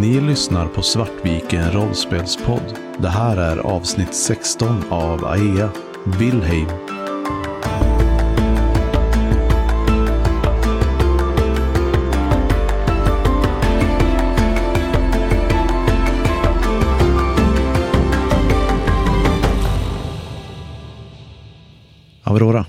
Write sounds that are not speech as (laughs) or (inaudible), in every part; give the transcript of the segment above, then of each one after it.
Ni lyssnar på Svartviken rollspelspodd. Det här är avsnitt 16 av AEA, Wilhelm. Aurora,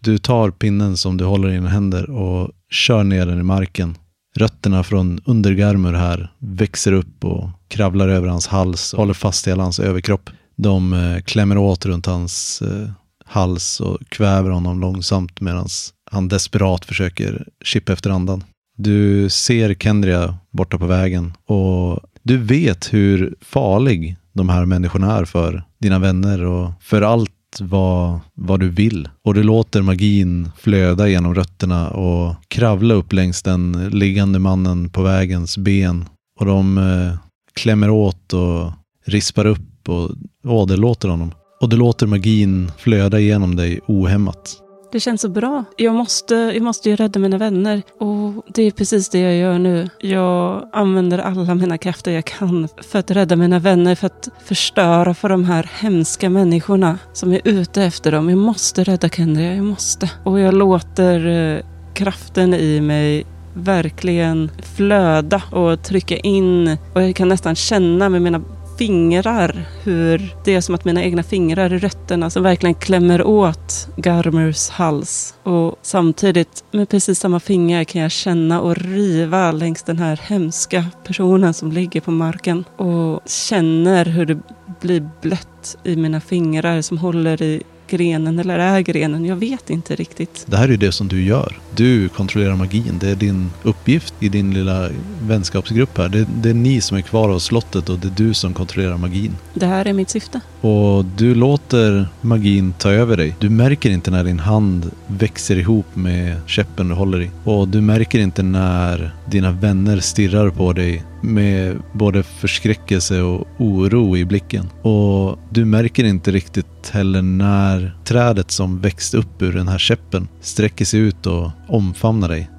du tar pinnen som du håller i dina händer och kör ner den i marken. Rötterna från undergarmur här växer upp och kravlar över hans hals och håller fast i hela hans överkropp. De eh, klämmer åt runt hans eh, hals och kväver honom långsamt medan han desperat försöker chippa efter andan. Du ser Kendria borta på vägen och du vet hur farlig de här människorna är för dina vänner och för allt vad, vad du vill. Och du låter magin flöda genom rötterna och kravla upp längs den liggande mannen på vägens ben. Och de eh, klämmer åt och rispar upp och åderlåter honom. Och du låter magin flöda genom dig ohämmat. Det känns så bra. Jag måste, jag måste ju rädda mina vänner. Och det är precis det jag gör nu. Jag använder alla mina krafter jag kan för att rädda mina vänner. För att förstöra för de här hemska människorna som är ute efter dem. Jag måste rädda Kendria, jag måste. Och jag låter eh, kraften i mig verkligen flöda och trycka in. Och jag kan nästan känna med mina fingrar hur det är som att mina egna fingrar är rötterna som verkligen klämmer åt Garmers hals. Och samtidigt med precis samma fingrar kan jag känna och riva längs den här hemska personen som ligger på marken. Och känner hur det blir blött i mina fingrar som håller i grenen eller är grenen. Jag vet inte riktigt. Det här är ju det som du gör. Du kontrollerar magin. Det är din uppgift i din lilla vänskapsgrupp här. Det, det är ni som är kvar av slottet och det är du som kontrollerar magin. Det här är mitt syfte. Och du låter magin ta över dig. Du märker inte när din hand växer ihop med käppen du håller i. Och du märker inte när dina vänner stirrar på dig med både förskräckelse och oro i blicken. Och du märker inte riktigt heller när trädet som växt upp ur den här käppen sträcker sig ut och omfamnar dig.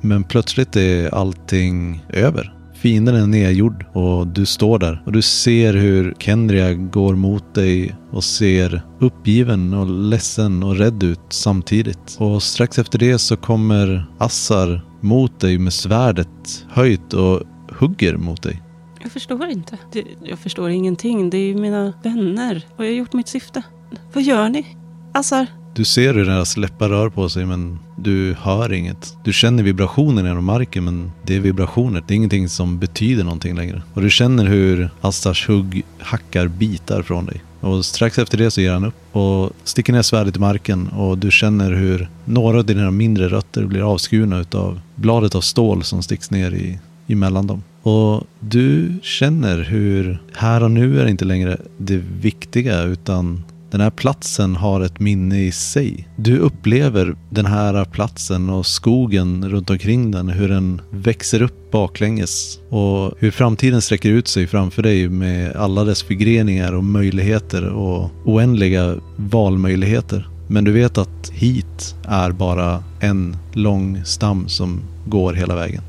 Men plötsligt är allting över. Fienden är nedgjord och du står där och du ser hur Kendria går mot dig och ser uppgiven och ledsen och rädd ut samtidigt. Och strax efter det så kommer Assar mot dig med svärdet höjt och hugger mot dig. Jag förstår inte. Det, jag förstår ingenting. Det är ju mina vänner och jag har gjort mitt syfte. Vad gör ni? Assar? Du ser hur deras läppar rör på sig men du hör inget. Du känner vibrationen genom marken men det är vibrationer. Det är ingenting som betyder någonting längre. Och du känner hur Astars hugg hackar bitar från dig. Och strax efter det så ger han upp och sticker ner svärdet i marken och du känner hur några av dina mindre rötter blir avskurna utav bladet av stål som sticks ner i, emellan dem. Och du känner hur här och nu är inte längre det viktiga utan den här platsen har ett minne i sig. Du upplever den här platsen och skogen runt omkring den, hur den växer upp baklänges och hur framtiden sträcker ut sig framför dig med alla dess förgreningar och möjligheter och oändliga valmöjligheter. Men du vet att hit är bara en lång stam som går hela vägen.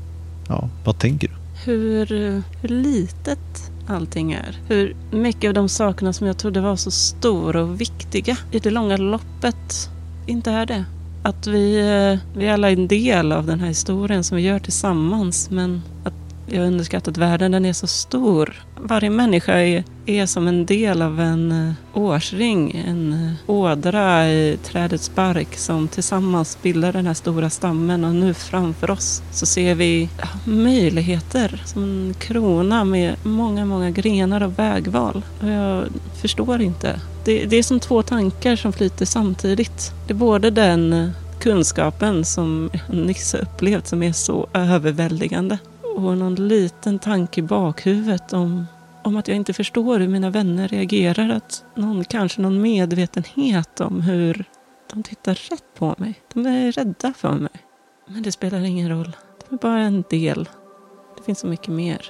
Ja, vad tänker du? Hur, hur litet allting är. Hur mycket av de sakerna som jag trodde var så stora och viktiga i det långa loppet inte är det. Att vi, eh, vi alla är en del av den här historien som vi gör tillsammans men jag har underskattat världen, den är så stor. Varje människa är, är som en del av en eh, årsring, en eh, ådra i trädets bark som tillsammans bildar den här stora stammen och nu framför oss så ser vi möjligheter som en krona med många, många grenar och vägval. Och jag förstår inte. Det, det är som två tankar som flyter samtidigt. Det är både den eh, kunskapen som jag nyss har upplevt som är så överväldigande och någon liten tanke i bakhuvudet om, om att jag inte förstår hur mina vänner reagerar. Att någon, kanske någon medvetenhet om hur de tittar rätt på mig. De är rädda för mig. Men det spelar ingen roll. Det är bara en del. Det finns så mycket mer.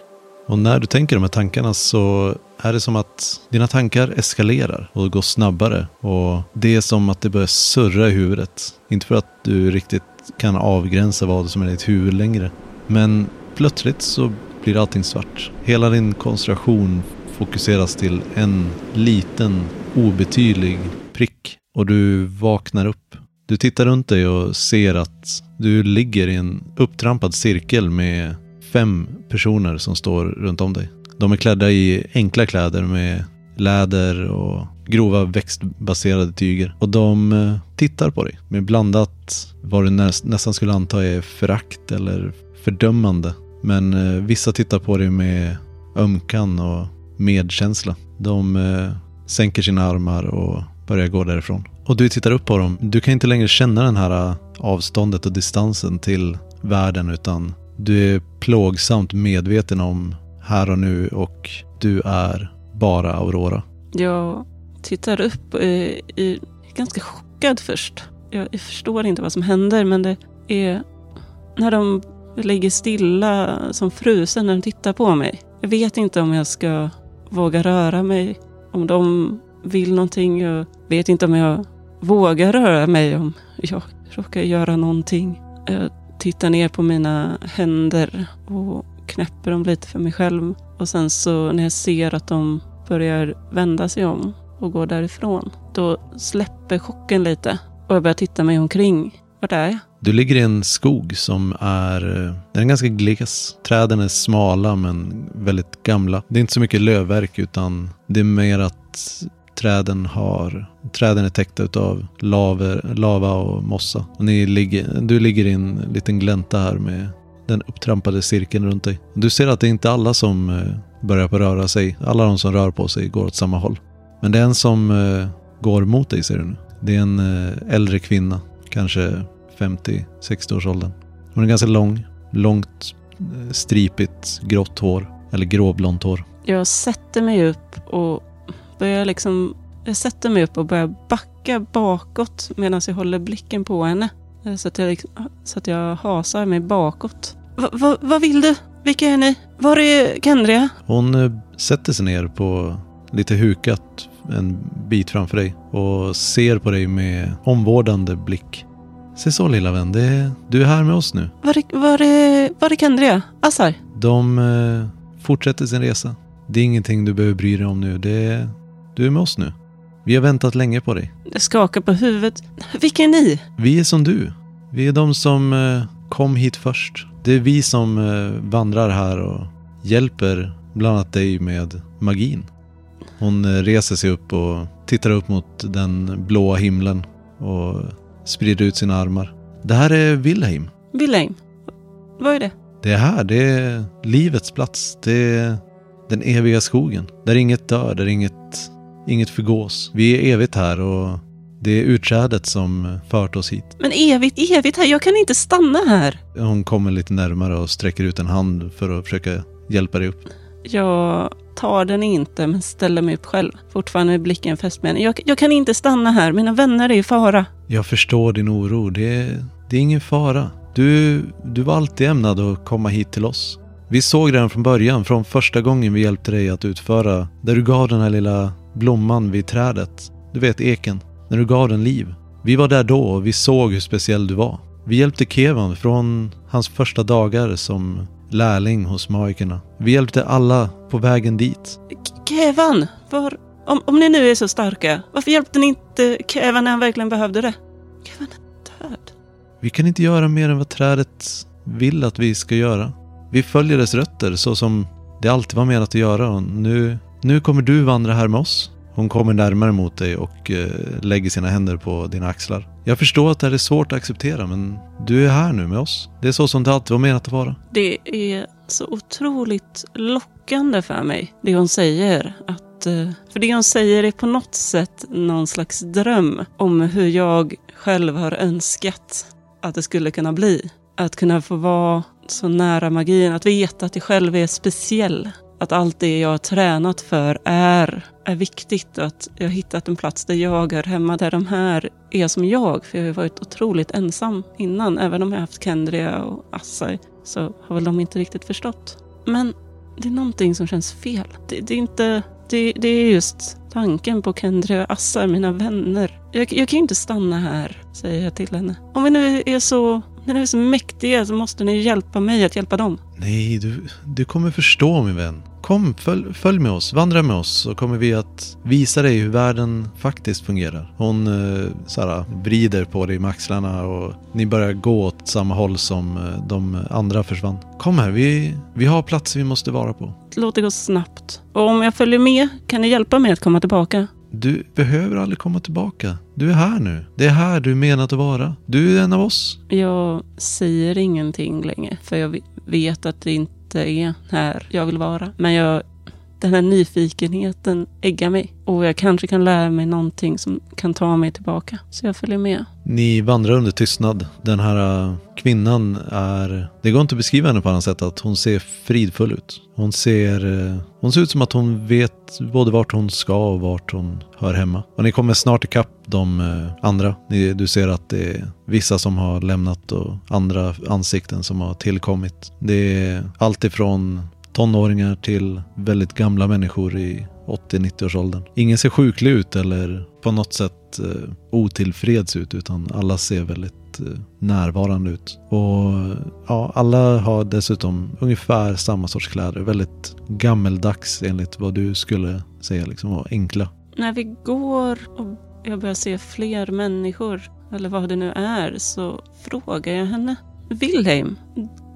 Och när du tänker de här tankarna så är det som att dina tankar eskalerar och går snabbare. Och det är som att det börjar surra i huvudet. Inte för att du riktigt kan avgränsa vad som är ditt huvud längre. Men plötsligt så blir allting svart. Hela din koncentration fokuseras till en liten obetydlig prick och du vaknar upp. Du tittar runt dig och ser att du ligger i en upptrampad cirkel med fem personer som står runt om dig. De är klädda i enkla kläder med läder och grova växtbaserade tyger. Och de eh, tittar på dig med blandat vad du nästan skulle anta är förakt eller fördömande. Men eh, vissa tittar på dig med ömkan och medkänsla. De eh, sänker sina armar och börjar gå därifrån. Och du tittar upp på dem. Du kan inte längre känna den här eh, avståndet och distansen till världen utan du är plågsamt medveten om här och nu och du är bara Aurora. Jag tittar upp och är, är ganska chockad först. Jag, jag förstår inte vad som händer men det är när de jag ligger stilla som frusen när de tittar på mig. Jag vet inte om jag ska våga röra mig, om de vill någonting. Jag vet inte om jag vågar röra mig om jag råkar göra någonting. Jag tittar ner på mina händer och knäpper dem lite för mig själv. Och sen så när jag ser att de börjar vända sig om och gå därifrån, då släpper chocken lite och jag börjar titta mig omkring. Vart är jag? Du ligger i en skog som är, den är ganska gles. Träden är smala men väldigt gamla. Det är inte så mycket lövverk utan det är mer att träden har Träden är täckta av laver, lava och mossa. Och ni ligger, du ligger i en liten glänta här med den upptrampade cirkeln runt dig. Du ser att det är inte alla som eh, börjar på röra sig. Alla de som rör på sig går åt samma håll. Men det är en som eh, går mot dig ser du nu. Det är en eh, äldre kvinna, kanske 50-60 års åldern. Hon är ganska lång, långt stripigt grått hår, eller gråblont hår. Jag sätter mig upp och börjar liksom jag sätter mig upp och börjar backa bakåt medan jag håller blicken på henne. Så att jag, liksom, så att jag hasar mig bakåt. Va, va, vad vill du? Vilka är ni? Var är Kendria? Hon eh, sätter sig ner på lite hukat en bit framför dig och ser på dig med omvårdande blick. Se så lilla vän, det, du är här med oss nu. Var är, var var är Kendria? Assar? De eh, fortsätter sin resa. Det är ingenting du behöver bry dig om nu. Det, du är med oss nu. Vi har väntat länge på dig. Jag skakar på huvudet. Vilka är ni? Vi är som du. Vi är de som eh, kom hit först. Det är vi som eh, vandrar här och hjälper bland annat dig med magin. Hon eh, reser sig upp och tittar upp mot den blåa himlen och sprider ut sina armar. Det här är Wilhelm. Wilhelm? Vad är det? Det är här, det är livets plats. Det är den eviga skogen. Där inget dör, där inget Inget förgås. Vi är evigt här och det är utträdet som fört oss hit. Men evigt, evigt här? Jag kan inte stanna här. Hon kommer lite närmare och sträcker ut en hand för att försöka hjälpa dig upp. Jag tar den inte, men ställer mig upp själv. Fortfarande med blicken fäst med henne. Jag, jag, kan inte stanna här. Mina vänner är i fara. Jag förstår din oro. Det är, det är ingen fara. Du, du var alltid ämnad att komma hit till oss. Vi såg redan från början, från första gången vi hjälpte dig att utföra, där du gav den här lilla blomman vid trädet. Du vet eken, när du gav den liv. Vi var där då och vi såg hur speciell du var. Vi hjälpte Kevan från hans första dagar som lärling hos magikerna. Vi hjälpte alla på vägen dit. Kevan, var, om, om ni nu är så starka, varför hjälpte ni inte Kevan när han verkligen behövde det? Kevan är död. Vi kan inte göra mer än vad trädet vill att vi ska göra. Vi följer dess rötter så som det alltid var menat att göra och nu nu kommer du vandra här med oss. Hon kommer närmare mot dig och eh, lägger sina händer på dina axlar. Jag förstår att det här är svårt att acceptera men du är här nu med oss. Det är så som det alltid var menat att vara. Det är så otroligt lockande för mig, det hon säger. Att, eh, för det hon säger är på något sätt någon slags dröm om hur jag själv har önskat att det skulle kunna bli. Att kunna få vara så nära magin, att veta att jag själv är speciell att allt det jag har tränat för är, är viktigt och att jag har hittat en plats där jag är hemma, där de här är som jag. För jag har varit otroligt ensam innan. Även om jag har haft Kendria och Assai så har väl de inte riktigt förstått. Men det är någonting som känns fel. Det, det är inte... Det, det, är just tanken på Kendria och Assar, mina vänner. Jag, jag kan ju inte stanna här, säger jag till henne. Om vi nu är så när ni är så mäktiga så måste ni hjälpa mig att hjälpa dem. Nej, du, du kommer förstå min vän. Kom, följ, följ med oss, vandra med oss så kommer vi att visa dig hur världen faktiskt fungerar. Hon eh, såhär, vrider på dig med axlarna och ni börjar gå åt samma håll som eh, de andra försvann. Kom här, vi, vi har platser vi måste vara på. Låt det gå snabbt. Och om jag följer med kan ni hjälpa mig att komma tillbaka. Du behöver aldrig komma tillbaka. Du är här nu. Det är här du är menad att vara. Du är en av oss. Jag säger ingenting längre för jag vet att det inte är här jag vill vara. Men jag, den här nyfikenheten ägga mig och jag kanske kan lära mig någonting som kan ta mig tillbaka. Så jag följer med. Ni vandrar under tystnad. Den här äh, kvinnan är... Det går inte att beskriva henne på annat sätt att hon ser fridfull ut. Hon ser... Äh, hon ser ut som att hon vet både vart hon ska och vart hon hör hemma. Och ni kommer snart ikapp de äh, andra. Ni, du ser att det är vissa som har lämnat och andra ansikten som har tillkommit. Det är allt ifrån tonåringar till väldigt gamla människor i 80-90-årsåldern. Ingen ser sjuklig ut eller på något sätt eh, otillfreds ut utan alla ser väldigt eh, närvarande ut. Och ja, alla har dessutom ungefär samma sorts kläder. Väldigt gammeldags enligt vad du skulle säga liksom och enkla. När vi går och jag börjar se fler människor, eller vad det nu är, så frågar jag henne. Wilhelm,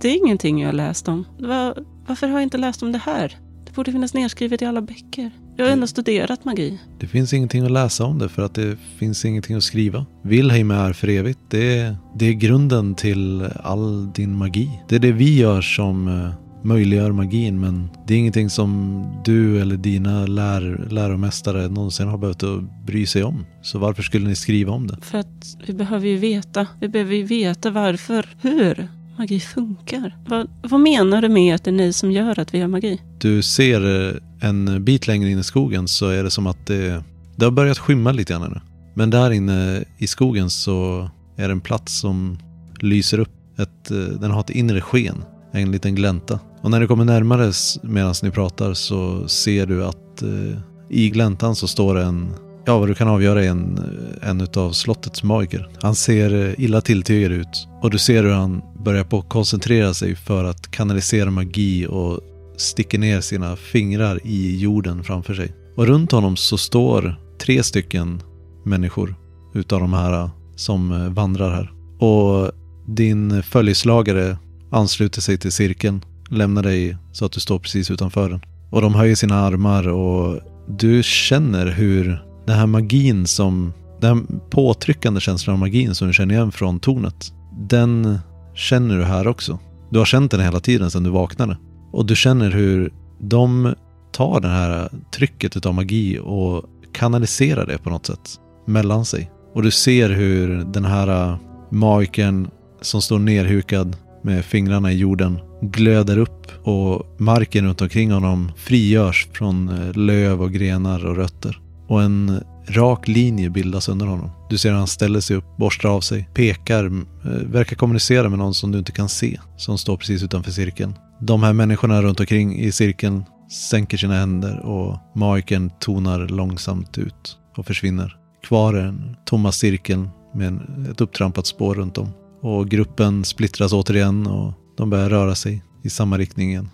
det är ingenting jag har läst om. Va, varför har jag inte läst om det här? Det borde finnas nedskrivet i alla böcker. Jag har ändå studerat magi. Det finns ingenting att läsa om det för att det finns ingenting att skriva. Wilhelm är för evigt. Det är, det är grunden till all din magi. Det är det vi gör som eh, möjliggör magin men det är ingenting som du eller dina lär, läromästare någonsin har behövt att bry sig om. Så varför skulle ni skriva om det? För att vi behöver ju veta. Vi behöver ju veta varför. Hur magi funkar. Vad, vad menar du med att det är ni som gör att vi har magi? Du ser eh, en bit längre in i skogen så är det som att det, det har börjat skymma lite grann nu. Men där inne i skogen så är det en plats som lyser upp. Ett, eh, den har ett inre sken, en liten glänta. Och när du kommer närmare medan ni pratar så ser du att eh, i gläntan så står det en, ja vad du kan avgöra är en, en utav slottets magiker. Han ser illa tilltygad ut och du ser hur han börjar på att koncentrera sig för att kanalisera magi och sticker ner sina fingrar i jorden framför sig. Och runt honom så står tre stycken människor utav de här som vandrar här. Och din följeslagare ansluter sig till cirkeln, lämnar dig så att du står precis utanför den. Och de höjer sina armar och du känner hur den här magin som, den här påtryckande känslan av magin som du känner igen från tornet, den känner du här också. Du har känt den hela tiden sedan du vaknade. Och du känner hur de tar det här trycket utav magi och kanaliserar det på något sätt mellan sig. Och du ser hur den här magikern som står nerhukad med fingrarna i jorden glöder upp och marken runt omkring honom frigörs från löv och grenar och rötter. Och en rak linje bildas under honom. Du ser hur han ställer sig upp, borstar av sig, pekar, eh, verkar kommunicera med någon som du inte kan se, som står precis utanför cirkeln. De här människorna runt omkring i cirkeln sänker sina händer och magiken tonar långsamt ut och försvinner. Kvar är den tomma cirkeln med ett upptrampat spår runt om. Och gruppen splittras återigen och de börjar röra sig i samma riktning igen.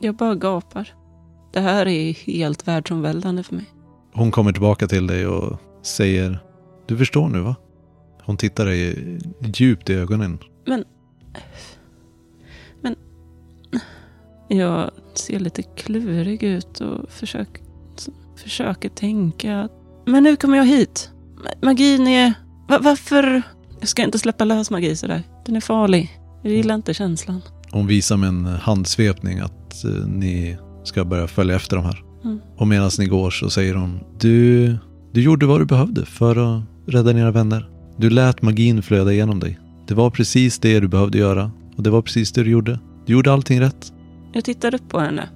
Jag bara gapar. Det här är helt världsomvälvande för mig. Hon kommer tillbaka till dig och säger Du förstår nu va? Hon tittar dig djupt i ögonen. Men... Men... Jag ser lite klurig ut och försöker, försöker tänka. Men hur kommer jag hit? Ma- Magin är... Va- varför? Jag ska inte släppa lös magi sådär. Den är farlig. Jag gillar inte känslan. Hon visar med en handsvepning att eh, ni ska börja följa efter de här. Mm. Och medan ni går så säger hon Du, du gjorde vad du behövde för att rädda dina vänner. Du lät magin flöda igenom dig. Det var precis det du behövde göra. Och det var precis det du gjorde. Du gjorde allting rätt. Jag tittar upp på henne.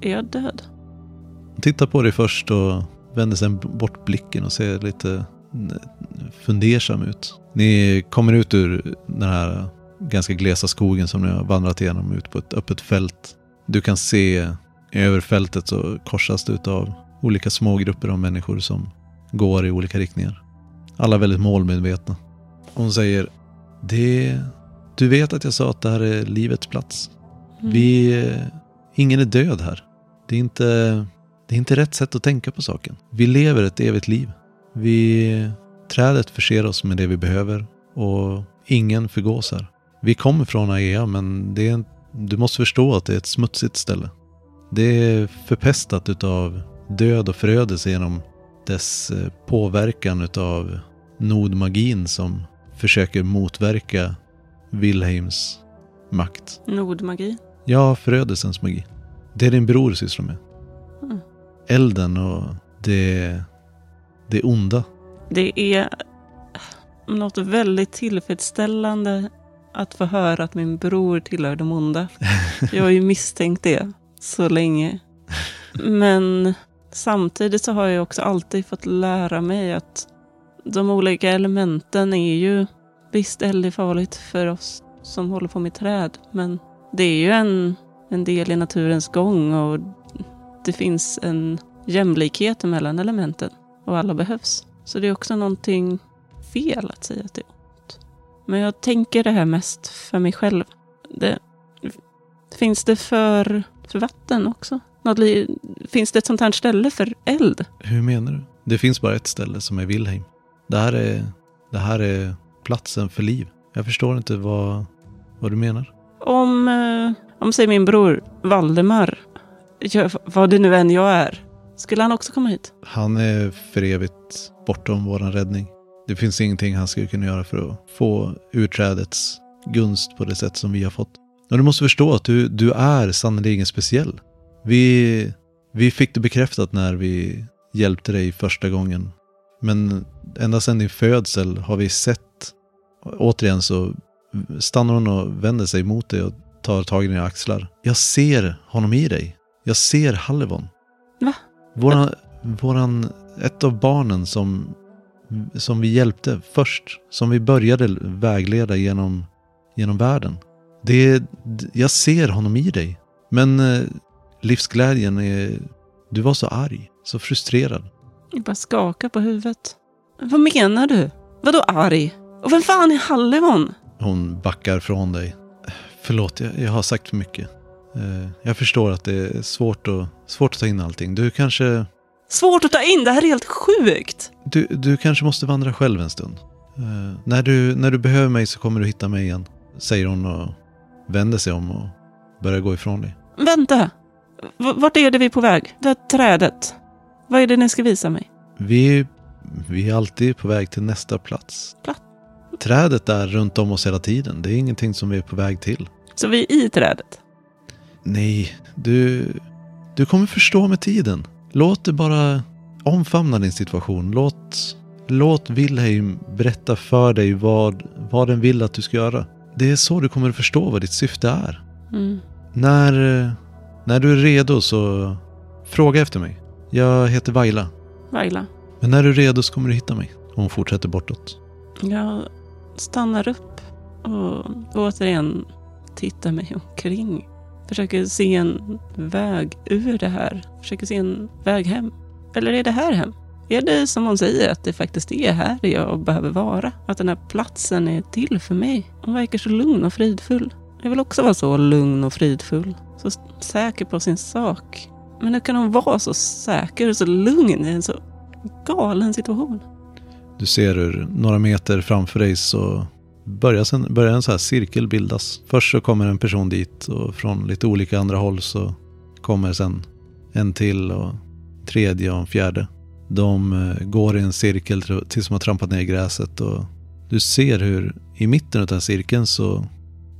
Är jag död? Hon tittar på dig först och vänder sen bort blicken och ser lite fundersam ut. Ni kommer ut ur den här ganska glesa skogen som ni har vandrat igenom ut på ett öppet fält. Du kan se över fältet så korsas det av olika små grupper av människor som går i olika riktningar. Alla väldigt målmedvetna. Hon säger det, Du vet att jag sa att det här är livets plats. Mm. Vi, ingen är död här. Det är, inte, det är inte rätt sätt att tänka på saken. Vi lever ett evigt liv. Vi, trädet förser oss med det vi behöver och ingen förgås här. Vi kommer från Aea men det är, du måste förstå att det är ett smutsigt ställe. Det är förpestat utav död och förödelse genom dess eh, påverkan utav nodmagin som försöker motverka Wilhelms makt. Nordmagi. Ja, förödelsens magi. Det din bror sysslar med. Mm. Elden och det, det onda. Det är något väldigt tillfredsställande att få höra att min bror tillhör de onda. (laughs) Jag har ju misstänkt det så länge. Men samtidigt så har jag också alltid fått lära mig att de olika elementen är ju... Visst, eld är farligt för oss som håller på med träd, men det är ju en, en del i naturens gång och det finns en jämlikhet mellan elementen och alla behövs. Så det är också någonting fel att säga att det är ont. Men jag tänker det här mest för mig själv. Det, finns det för, för vatten också? Något, finns det ett sånt här ställe för eld? Hur menar du? Det finns bara ett ställe som är Wilhelm. Det här är, det här är platsen för liv. Jag förstår inte vad, vad du menar. Om, eh, om säg min bror Valdemar, vad det nu än jag är, skulle han också komma hit? Han är för evigt bortom våran räddning. Det finns ingenting han skulle kunna göra för att få urträdets gunst på det sätt som vi har fått. Och du måste förstå att du, du är sannerligen speciell. Vi, vi fick det bekräftat när vi hjälpte dig första gången. Men ända sedan din födsel har vi sett, återigen så stannar hon och vänder sig mot dig och tar tag i dina axlar. Jag ser honom i dig. Jag ser Halivon. Va? Våran, våran, ett av barnen som, som vi hjälpte först, som vi började vägleda genom, genom världen. Det, jag ser honom i dig. Men eh, livsglädjen är, du var så arg, så frustrerad. Jag bara skakar på huvudet. Vad menar du? Vadå arg? Och vem fan är Hallevon? Hon backar från dig. Förlåt, jag, jag har sagt för mycket. Eh, Jag förstår att det är svårt att, svårt att ta in allting. Du kanske, Svårt att ta in, det här är helt sjukt. du, du kanske måste vandra själv en stund. Eh, när, du, när du behöver mig så kommer du hitta mig igen. Säger hon och vänder sig om och börjar gå ifrån dig. Vänta. V- vart är det vi är på väg? Det här trädet. Vad är det ni ska visa mig? Vi, vi är alltid på väg till nästa plats. Plats? Trädet är runt om oss hela tiden. Det är ingenting som vi är på väg till. Så vi är i trädet? Nej, du, du kommer förstå med tiden. Låt det bara omfamna din situation. Låt, låt Wilhelm berätta för dig vad, vad den vill att du ska göra. Det är så du kommer att förstå vad ditt syfte är. Mm. När, när du är redo så fråga efter mig. Jag heter Vaila. Vaila. Men när du är redo så kommer du hitta mig. Och hon fortsätter bortåt. Jag stannar upp och återigen tittar mig omkring. Försöker se en väg ur det här. Försöker se en väg hem. Eller är det här hem? Är det som hon säger att det faktiskt är här jag behöver vara? Att den här platsen är till för mig? Hon verkar så lugn och fridfull. Jag vill också vara så lugn och fridfull. Så säker på sin sak. Men hur kan hon vara så säker och så lugn i en så galen situation? Du ser hur några meter framför dig så börjar, sen, börjar en så här cirkel bildas. Först så kommer en person dit och från lite olika andra håll så kommer sen en till och tredje och en fjärde. De eh, går i en cirkel till- tills de har trampat ner i gräset och du ser hur i mitten av den cirkeln så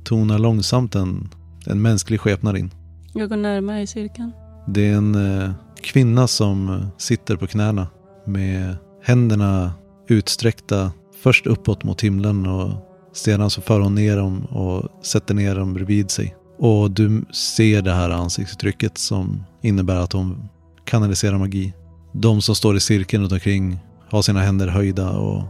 tonar långsamt en, en mänsklig skepnad in. Jag går närmare i cirkeln. Det är en eh, kvinna som eh, sitter på knäna med händerna utsträckta först uppåt mot himlen och sedan så för hon ner dem och sätter ner dem bredvid sig. Och du ser det här ansiktsuttrycket som innebär att hon kanaliserar magi. De som står i cirkeln runt omkring har sina händer höjda och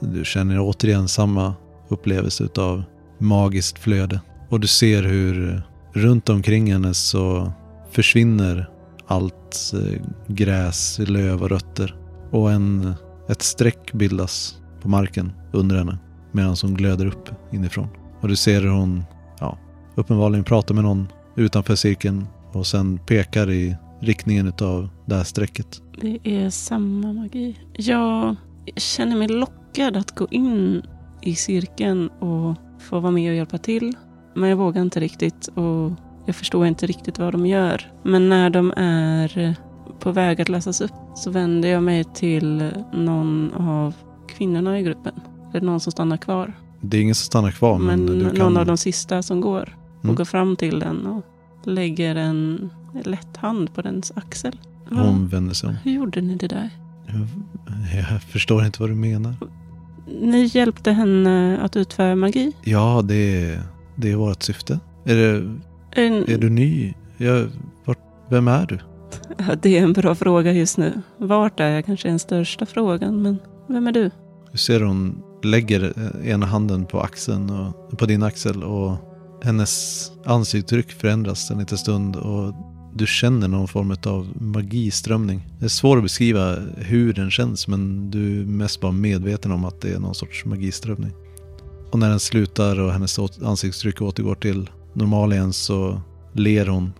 du känner återigen samma upplevelse utav magiskt flöde. Och du ser hur runt omkring henne så försvinner allt eh, gräs, löv och rötter. Och en, ett streck bildas på marken under henne medan hon glöder upp inifrån. Och du ser hur hon, ja, uppenbarligen pratar med någon utanför cirkeln och sen pekar i riktningen utav det här strecket. Det är samma magi. Jag känner mig lockad att gå in i cirkeln och få vara med och hjälpa till. Men jag vågar inte riktigt och jag förstår inte riktigt vad de gör. Men när de är på väg att läsas upp så vänder jag mig till någon av kvinnorna i gruppen. Är någon som stannar kvar. Det är ingen som stannar kvar men, Men du kan... någon av de sista som går. Och Mm. går fram till den och lägger en lätt hand på dens axel. Vad- Hon vänder sig om. Hur gjorde ni det där? Jag förstår inte vad du menar. Ni hjälpte henne att utföra magi? Ja, det är, det är vårt syfte. Är, det, En, är du ny? Jag, vart, vem är du? Det är en bra fråga just nu. Vart är jag kanske är den största frågan, men vem är du? Du ser hon lägger eh, ena handen på axeln och, på din axel och hennes ansiktsuttryck förändras en liten stund och du känner någon form av magiströmning. Det är svårt att beskriva hur den känns men du är mest bara medveten om att det är någon sorts magiströmning. Och när den slutar och hennes ansiktsuttryck återgår till normal igen så ler hon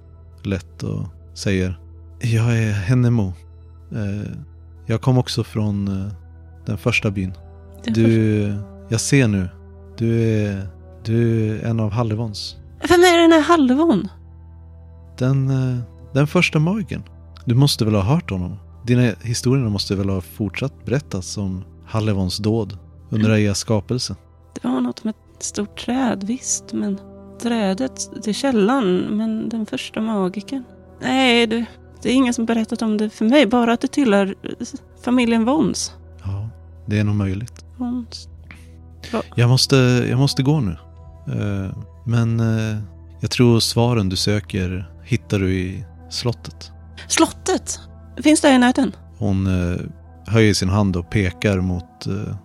lätt och säger Jag är Hennemo. Eh, jag kom också från eh, den första byn. Den Du, jag ser nu. Du är, du är en av Hallevons. Vem är den här halvon? Den, eh, den första magiken. Du måste väl ha hört honom? Dina historier måste väl ha fortsatt berättas om Hallevons dåd under Aias skapelse? Det var något med ett stort träd, visst, men trädet, det är källan, men den första magiken. Nej, du, det är ingen som berättat om det för mig, bara att det tillhör eh, familjen Vons. Ja, det är nog möjligt. Vons. Jag måste, jag måste gå nu. Eh, Men jag tror svaren du söker hittar du i slottet. Slottet! Finns det i närheten? Hon eh, höjer sin hand och pekar mot eh,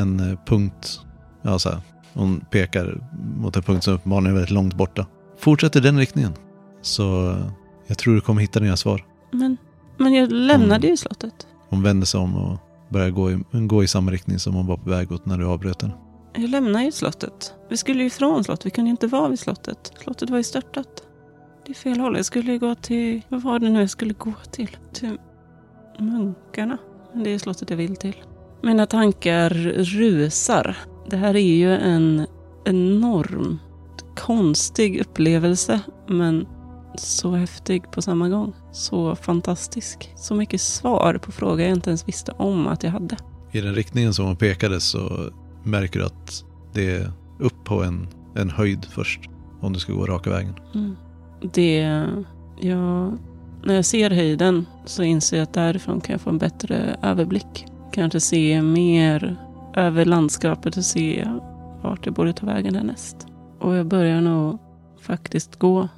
en eh, punkt. Ja, så här. Hon pekar mot en punkt som uppenbarligen är väldigt långt borta. Fortsätt i den riktningen. Så eh, jag tror du kommer hitta dina svar. Men, men jag lämnade Mm. ju slottet. Hon vänder sig om och börjar gå i, gå i samma riktning som hon var på väg åt när du avbröt henne. Jag lämnade ju slottet. Vi skulle ju ifrån slottet. Vi kunde inte vara vid slottet. Slottet var ju störtat. Det är fel håll. Jag skulle gå till... Vad var det nu jag skulle gå till? Till munkarna. Men det är slottet jag vill till. Mina tankar rusar. Det här är ju en enorm konstig upplevelse. Men så häftig på samma gång. Så fantastisk. Så mycket svar på frågor jag inte ens visste om att jag hade. I den riktningen som hon pekade så märker du att det är upp på en, en höjd först. Om du ska gå raka vägen. Mm. Det, ja, när jag ser höjden så inser jag att därifrån kan jag få en bättre överblick. Kanske se mer över landskapet och se vart jag borde ta vägen härnäst. Och jag börjar nog faktiskt gå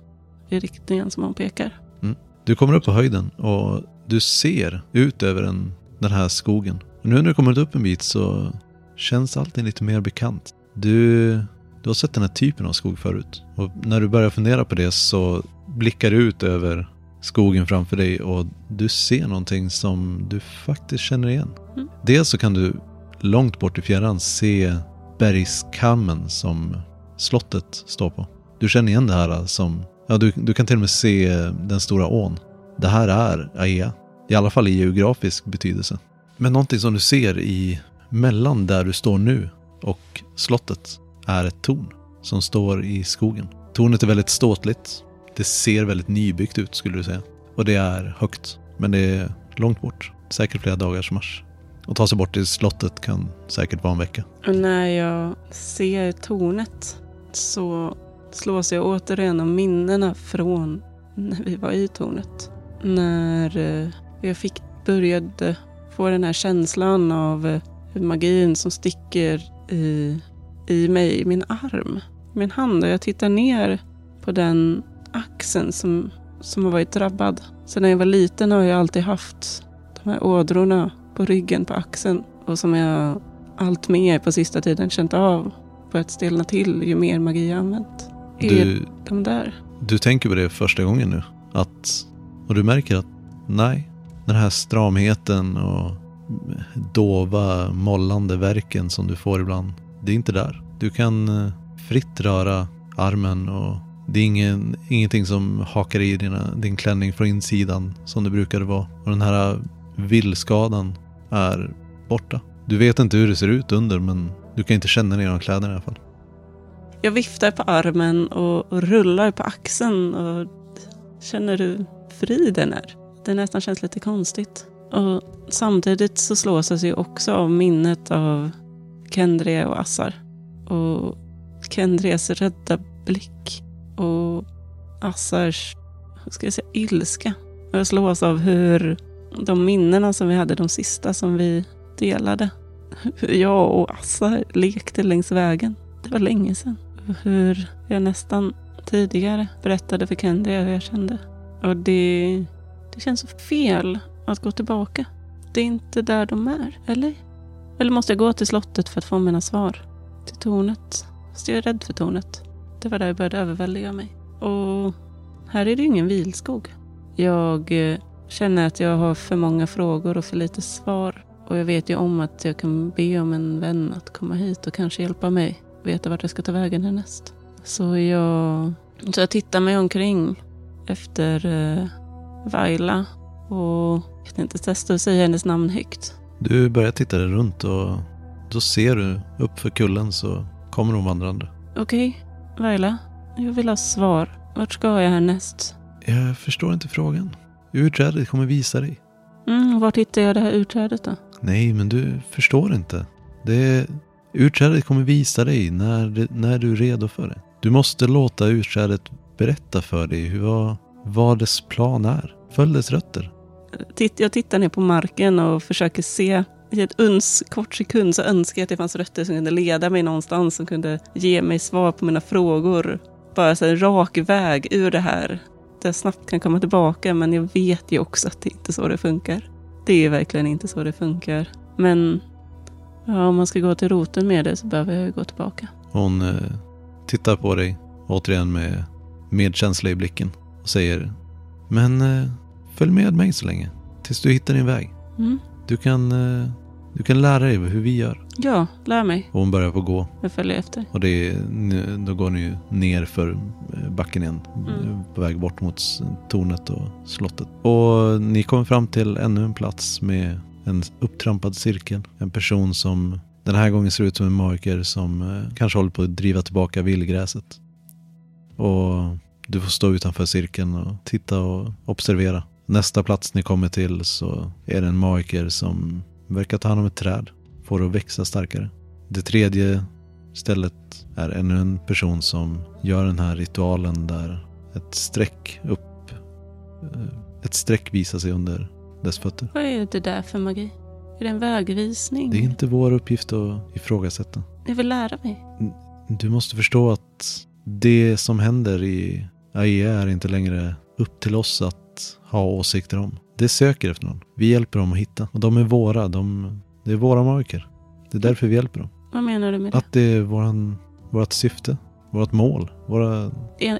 i riktningen som hon pekar. Mm. Du kommer upp på höjden och du ser ut över den, den här skogen. Och nu när du kommit upp en bit så känns allting lite mer bekant. Du, du har sett den här typen av skog förut. Och när du börjar fundera på det så blickar du ut över skogen framför dig och du ser någonting som du faktiskt känner igen. Mm. Dels så kan du långt bort i fjärran se bergskammen som slottet står på. Du känner igen det här som, ja du, du kan till och med se den stora ån. Det här är Aea. I alla fall i geografisk betydelse. Men någonting som du ser i mellan där du står nu och slottet är ett torn som står i skogen. Tornet är väldigt ståtligt. Det ser väldigt nybyggt ut skulle du säga. Och det är högt. Men det är långt bort. Säkert flera dagars marsch. Och ta sig bort till slottet kan säkert vara en vecka. Och när jag ser tornet så slås jag återigen av minnena från när vi var i tornet. När eh, jag fick började få den här känslan av eh, hur magin som sticker i, i mig, i min arm, min hand. Och jag tittar ner på den axeln som, som har varit drabbad. Så när jag var liten har jag alltid haft de här ådrorna på ryggen, på axeln. Och som jag allt mer på sista tiden känt av börjat stelna till ju mer magi jag använt. Är Du, de där? du tänker på det första gången nu. Att, och du märker att nej, den här stramheten och dova, mollande verken som du får ibland. Det är inte där. Du kan eh, fritt röra armen och det är ingen, ingenting som hakar i dina, din klänning från insidan som det brukade vara. Och den här eh, villskadan är borta. Du vet inte hur det ser ut under men du kan inte känna ner de kläderna i alla fall. Jag viftar på armen och, och rullar på axeln och känner hur fri den är. Det nästan känns lite konstigt. Och samtidigt så slås jag också av minnet av Kendre och Assar. Och Kendres rädda blick. Och Assars, hur ska jag säga, ilska. Och jag slås av hur de minnena som vi hade, de sista som vi delade. Hur jag och Assar lekte längs vägen. Det var länge sedan. Hur jag nästan tidigare berättade för Kendre hur jag kände. Och det, det känns så fel att gå tillbaka. Det är inte där de är, eller? Eller måste jag gå till slottet för att få mina svar? Till tornet? Fast jag är rädd för tornet. Det var där jag började överväldiga mig. Och här är det ju ingen vilskog. Jag eh, känner att jag har för många frågor och för lite svar. Och jag vet ju om att jag kan be om en vän att komma hit och kanske hjälpa mig veta vart jag ska ta vägen härnäst. Så jag, så jag tittar mig omkring efter eh, Vaila och jag kan inte testa att säga hennes namn högt. Du börjar titta dig runt och då ser du upp för kullen så kommer hon vandrande. Okej, okay. Vaila. Jag vill ha svar. Vart ska jag härnäst? Jag förstår inte frågan. Urträdet kommer visa dig. Mm, vart hittar jag det här urträdet då? Nej, men du förstår inte. Det urträdet kommer visa dig när, när du är redo för det. Du måste låta urträdet berätta för dig hur, vad, vad dess plan är. Följ dess rötter. Jag tittar ner på marken och försöker se. I ett uns kort sekund så önskar jag att det fanns rötter som kunde leda mig någonstans, som kunde ge mig svar på mina frågor. Bara så en rak väg ur det här. Där jag snabbt kan komma tillbaka, men jag vet ju också att det inte är så det funkar. Det är verkligen inte så det funkar. Men ja, om man ska gå till roten med det så behöver jag gå tillbaka. Hon eh, tittar på dig, återigen med medkänsla i blicken och säger Men eh, följ med mig så länge, tills du hittar din väg. Mm. Du, kan, eh, du kan lära dig hur vi gör. Ja, lär mig. Och hon börjar på gå. Jag följer efter. Och det är, då går ni ju ner för eh, backen igen. Mm. På väg bort mot tornet och slottet. Och ni kommer fram till ännu en plats med en upptrampad cirkel. En person som den här gången ser ut som en magiker som eh, kanske håller på att driva tillbaka villgräset. Och du får stå utanför cirkeln och titta och observera. Nästa plats ni kommer till så är det en magiker som verkar ta hand om ett träd. Får det att växa starkare. Det tredje stället är ännu en person som gör den här ritualen där ett streck upp eh, ett streck visar sig under dess fötter. Vad är det där för magi? Är det en vägvisning? Det är inte vår uppgift att ifrågasätta. Jag vill lära mig. Du måste förstå att det som händer i AIE är inte längre upp till oss att ha åsikter om. Det söker efter någon. Vi hjälper dem att hitta. Och de är våra. De, det är våra magiker. Det är därför vi hjälper dem. Vad menar du med det? Att det är våran, vårat syfte. Vårat mål. Våra...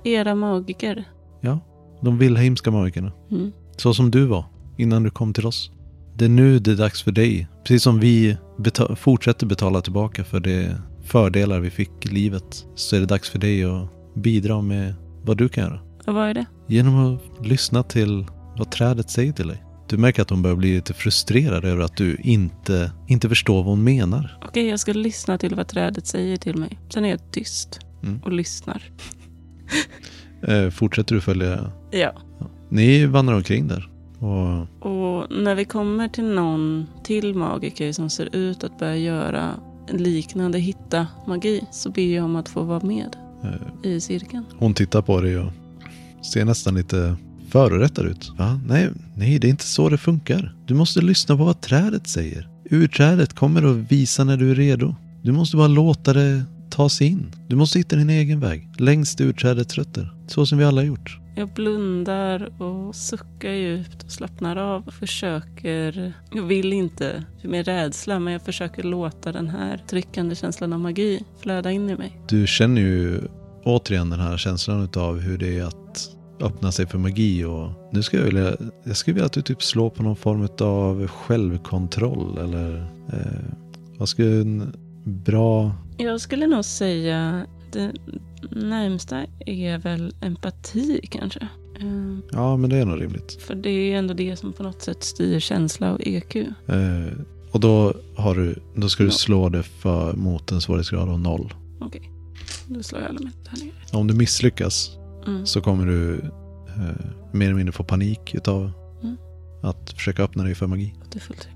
Era magiker? Ja. De Wilhelmska magikerna. Mm. Så som du var innan du kom till oss. Det är nu det är dags för dig. Precis som vi betal fortsätter betala tillbaka för de fördelar vi fick i livet. Så är det dags för dig att bidra med vad du kan göra. Och vad är det? Genom att lyssna till vad trädet säger till dig. Du märker att hon börjar bli lite frustrerad över att du inte, inte förstår vad hon menar. Okej, jag ska lyssna till vad trädet säger till mig. Sen är jag tyst mm. och lyssnar. (laughs) eh, fortsätter du följa? Ja. ja. Ni vandrar omkring där. Och... och när vi kommer till någon till magiker som ser ut att börja göra liknande hitta magi så ber jag om att få vara med eh, i cirkeln. Hon tittar på dig och ser nästan lite förorättad ut. Va? Nej, nej, det är inte så det funkar. Du måste lyssna på vad trädet säger. Urträdet kommer att visa när du är redo. Du måste bara låta det ta sig in. Du måste hitta din egen väg längs urträdets rötter. Så som vi alla gjort. Jag blundar och suckar djupt och slappnar av och försöker, jag vill inte med rädsla, men jag försöker låta den här tryckande känslan av magi flöda in i mig. Du känner ju återigen den här känslan av hur det är att öppna sig för magi och nu ska jag vilja, jag skulle vilja att du typ slår på någon form av självkontroll eller eh, vad skulle en bra... Jag skulle nog säga det närmsta är väl empati kanske. Eh, Ja, men det är nog rimligt. För det är ändå det som på något sätt styr känsla och EQ. Eh, och då, har du, då ska du slå det för, mot en svårighetsgrad av noll. Okej, då slår jag alla med tärningar. Om du misslyckas Mm. så kommer du eh, mer eller mindre få panik utav Mm. att försöka öppna dig för magi. Det är fullt.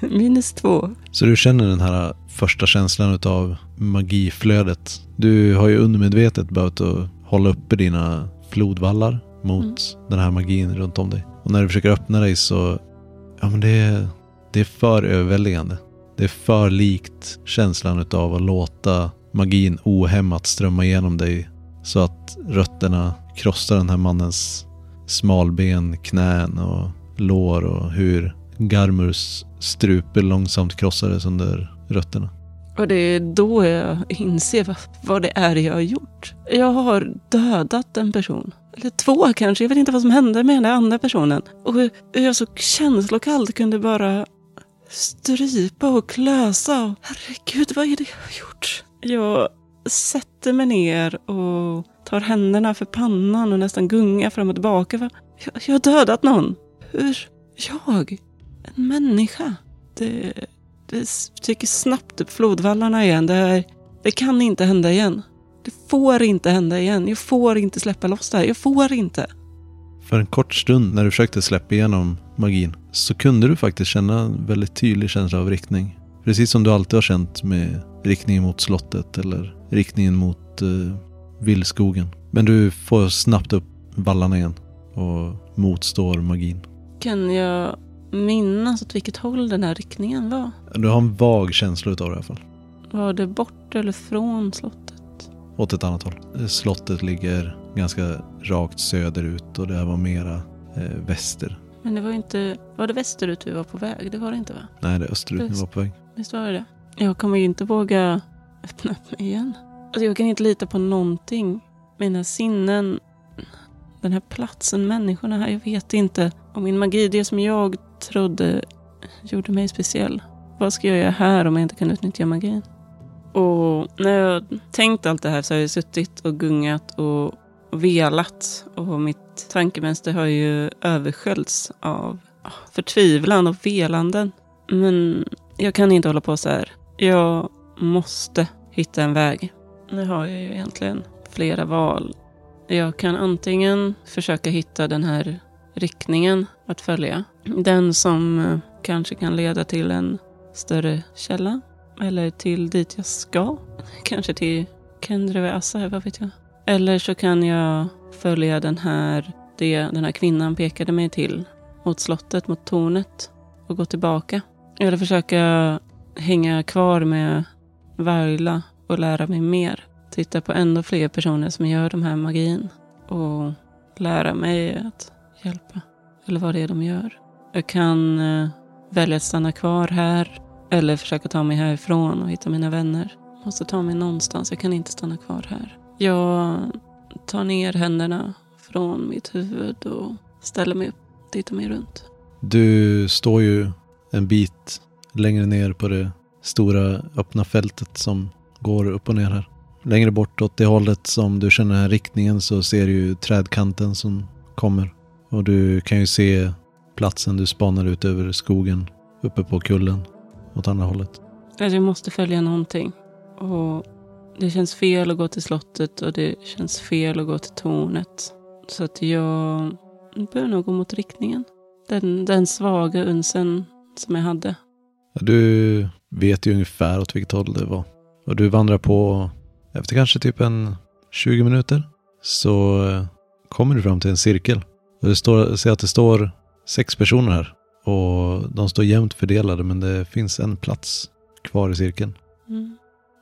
(laughs) Minus två. Så du känner den här första känslan utav magiflödet. Du har ju undermedvetet behövt att hålla uppe dina flodvallar mot den här magin runt om dig. Och när du försöker öppna dig så, ja men det är, det är för överväldigande. Det är för likt känslan utav att låta magin ohämmat strömma igenom dig så att rötterna krossar den här mannens smalben, knän och lår och hur Garmurs strupe långsamt krossades under rötterna. Och det är då jag inser vad, det är jag har gjort. Jag har dödat en person. Eller två kanske. Jag vet inte vad som hände med den andra personen. Och hur jag så känslokallt kunde bara strypa och klösa. Och, herregud, vad är det jag har gjort? Jag sätter mig ner och tar händerna för pannan och nästan gungar fram och tillbaka. Jag, jag har dödat någon. Hur? Jag? En människa? Det, det sticker snabbt upp flodvallarna igen. Det, här, det kan inte hända igen. Det får inte hända igen. Jag får inte släppa loss det här. Jag får inte. För en kort stund när du försökte släppa igenom magin så kunde du faktiskt känna en väldigt tydlig känsla av riktning. Precis som du alltid har känt med riktningen mot slottet eller riktningen mot eh, vildskogen. Men du får snabbt upp vallarna igen och motstår magin. Kan jag minnas åt vilket håll den här riktningen var? Du har en vag känsla utav det i alla fall. Var det bort eller från slottet? Åt ett annat håll. Slottet ligger ganska rakt söderut och det här var mera eh, väster. Men det var inte... Var det västerut vi var på väg? Det var det inte va? Nej, det är österut ni var på väg. Visst var det det? Jag kommer ju inte våga öppna upp mig igen. Alltså jag kan inte lita på någonting. Mina sinnen, den här platsen, människorna här. Jag vet inte. Och min magi, det som jag trodde gjorde mig speciell. Vad ska jag göra här om jag inte kan utnyttja magin? Och när jag tänkt allt det här så har jag suttit och gungat och velat. Och mitt tankemönster har ju översköljts av förtvivlan och velanden. Men jag kan inte hålla på så här. Jag måste hitta en väg. Nu har jag ju egentligen flera val. Jag kan antingen försöka hitta den här riktningen att följa. Den som eh, kanske kan leda till en större källa. Eller till dit jag ska. Kanske till Kendreve Assa, vad vet jag. Eller så kan jag följa den här, det den här kvinnan pekade mig till. Mot slottet, mot tornet. Och gå tillbaka. Eller försöka hänga kvar med Varla och lära mig mer. Titta på ändå fler personer som gör de här magin. Och lära mig att hjälpa. Eller vad det är de gör. Jag kan eh, välja att stanna kvar här. Eller försöka ta mig härifrån och hitta mina vänner. Måste ta mig någonstans. Jag kan inte stanna kvar här. Jag tar ner händerna från mitt huvud och ställer mig upp. Tittar mig runt. Du står ju en bit längre ner på det stora öppna fältet som går upp och ner här. Längre bort åt det hållet som du känner den här riktningen så ser du ju trädkanten som kommer. Och du kan ju se platsen du spanar ut över skogen uppe på kullen åt andra hållet. Alltså jag måste följa någonting. Och det känns fel att gå till slottet och det känns fel att gå till tornet. Så att jag bör nog gå mot riktningen. Den, den svaga unsen som jag hade. Ja, Du vet ju ungefär åt vilket håll det var. Och du vandrar på, efter kanske typ en 20 minuter, så kommer du fram till en cirkel. Och det står, ser att det står sex personer här. Och de står jämnt fördelade men det finns en plats kvar i cirkeln. Mm.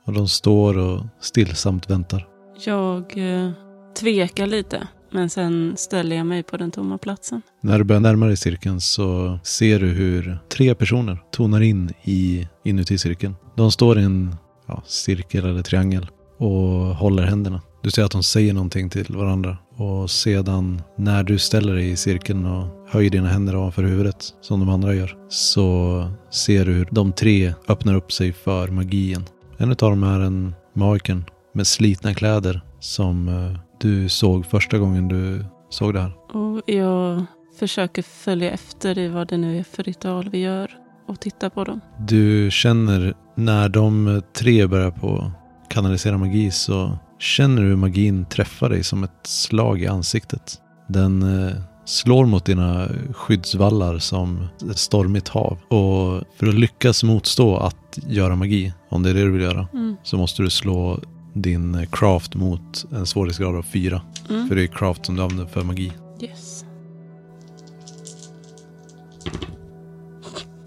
Och de står och stillsamt väntar. Jag eh, tvekar lite. Men sen ställer jag mig på den tomma platsen. När du börjar närma dig cirkeln så ser du hur tre personer tonar in i, inuti cirkeln. De står i en ja, cirkel eller triangel och håller händerna. Du ser att de säger någonting till varandra. Och sedan när du ställer dig i cirkeln och höjer dina händer ovanför huvudet, som de andra gör, så ser du hur de tre öppnar upp sig för magien. En av dem är en magiker med slitna kläder som eh, du såg första gången du såg det här. Och jag försöker följa efter i vad det nu är för ritual vi gör och titta på dem. Du känner när de tre börjar på kanalisera magi så känner du hur magin träffar dig som ett slag i ansiktet. Den eh, slår mot dina skyddsvallar som ett stormigt hav. Och för att lyckas motstå att göra magi, om det är det du vill göra, Mm. så måste du slå din craft mot en svårighetsgrad av fyra. Mm. För det är craft som du använder för magi. Yes.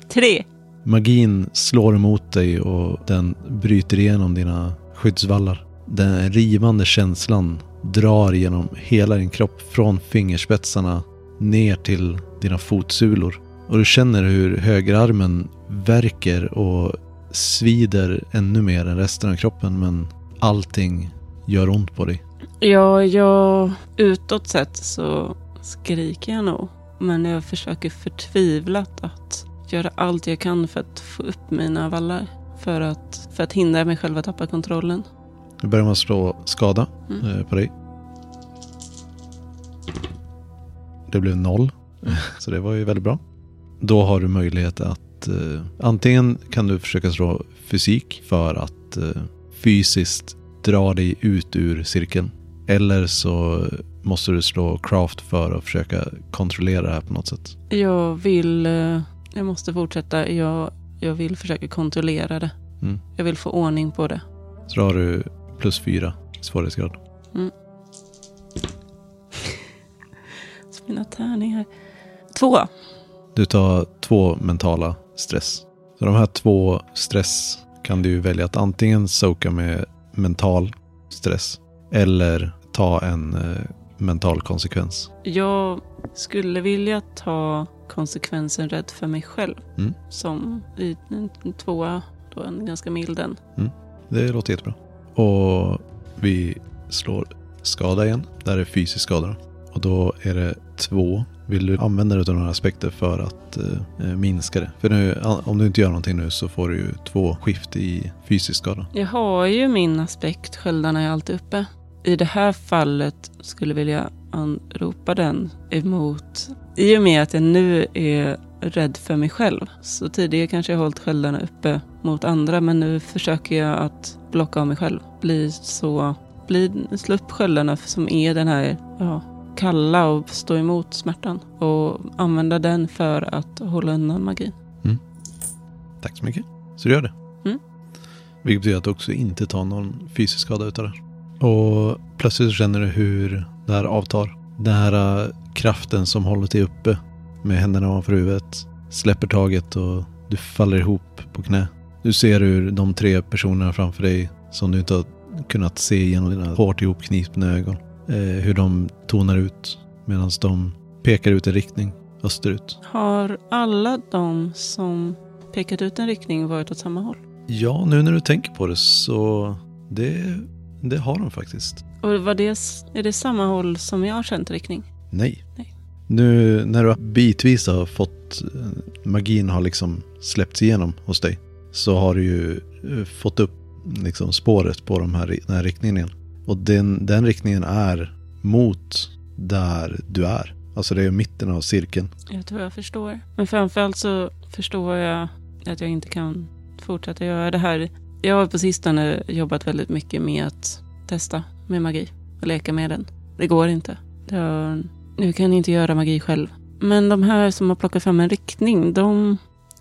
Tre. Magin slår emot dig och den bryter igenom dina skyddsvallar. Den rivande känslan drar genom hela din kropp från fingerspetsarna ner till dina fotsulor. Och du känner hur högerarmen verkar och svider ännu mer än resten av kroppen men allting gör ont på dig. Ja, jag... Utåt sett så skriker jag nog. Men jag försöker förtvivlat att göra allt jag kan för att få upp mina vallar. För att, för att hindra mig själv att tappa kontrollen. Nu börjar man slå skada Mm. eh, på dig. Det blev noll. (laughs) Så det var ju väldigt bra. Då har du möjlighet att eh, antingen kan du försöka slå fysik för att eh, fysiskt dra dig ut ur cirkeln. Eller så måste du slå craft för att försöka kontrollera det här på något sätt. Jag vill... eh, Jag måste fortsätta. Jag, jag vill försöka kontrollera det. Mm. Jag vill få ordning på det. Så då har du plus fyra svårighetsgrad. (laughs) Så mina tärningar. Två. Du tar två mentala stress. Så de här två stress kan du välja att antingen soka med mental stress eller ta en eh, mental konsekvens. Jag skulle vilja ta konsekvensen rädd för mig själv. Mm. Som i en, tvåa, då en ganska mild en. Det låter jättebra. Och vi slår skada igen. Där är fysisk skada. Och då är det två. Vill du använda dig av några aspekter för att eh, minska det? För nu, om du inte gör någonting nu så får du ju två skift i fysisk skada. Jag har ju min aspekt, sköldarna är alltid uppe. I det här fallet skulle jag vilja anropa den emot, i och med att jag nu är rädd för mig själv. Så tidigare kanske jag hållit sköldarna uppe mot andra, men nu försöker jag att blocka av mig själv. Bli så, bli, slå upp sköldarna som är den här, ja, kalla och stå emot smärtan. Och använda den för att hålla undan magin. Tack så mycket. Så du gör det. Mm. Vilket betyder att du också inte tar någon fysisk skada utav det. Och plötsligt känner du hur det här avtar. Den här äh, kraften som håller dig uppe med händerna ovanför huvudet släpper taget och du faller ihop på knä. Du ser hur de tre personerna framför dig som du inte har kunnat se genom dina hårt ihopknipna ögon. Eh, hur de tonar ut medan de pekar ut en riktning österut. Har alla de som pekat ut en riktning varit åt samma håll? Ja, nu när du tänker på det så det, det har de faktiskt. Och var det, är det samma håll som jag har känt riktning? Nej. Nej. Nu när du bitvis har fått eh, magin har liksom släppts igenom hos dig så har du ju eh, fått upp liksom spåret på de här, den här riktningen igen. Och den, den riktningen är mot där du är. Alltså det är mitten av cirkeln. Jag tror jag förstår. Men framförallt så förstår jag att jag inte kan fortsätta göra det här. Jag har på sistone jobbat väldigt mycket med att testa med magi och leka med den. Det går inte. Det har, nu kan jag inte göra magi själv. Men de här som har plockat fram en riktning, de,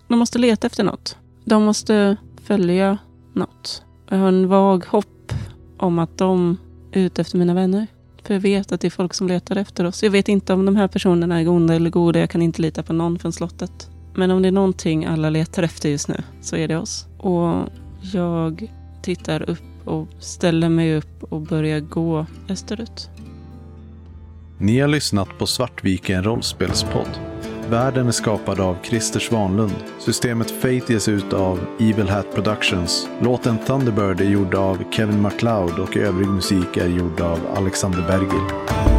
de måste leta efter något. De måste följa något. Jag har en vag hopp om att de är ute efter mina vänner. För jag vet att det är folk som letar efter oss. Jag vet inte om de här personerna är onda eller goda. Jag kan inte lita på någon från slottet. Men om det är någonting alla letar efter just nu så är det oss. Och jag tittar upp och ställer mig upp och börjar gå österut. Ni har lyssnat på Svartviken rollspelspodd. Världen är skapad av Christer Svanlund. Systemet Fate ges ut av Evil Hat Productions. Låten Thunderbird är gjord av Kevin MacLeod och övrig musik är gjord av Alexander Bergil.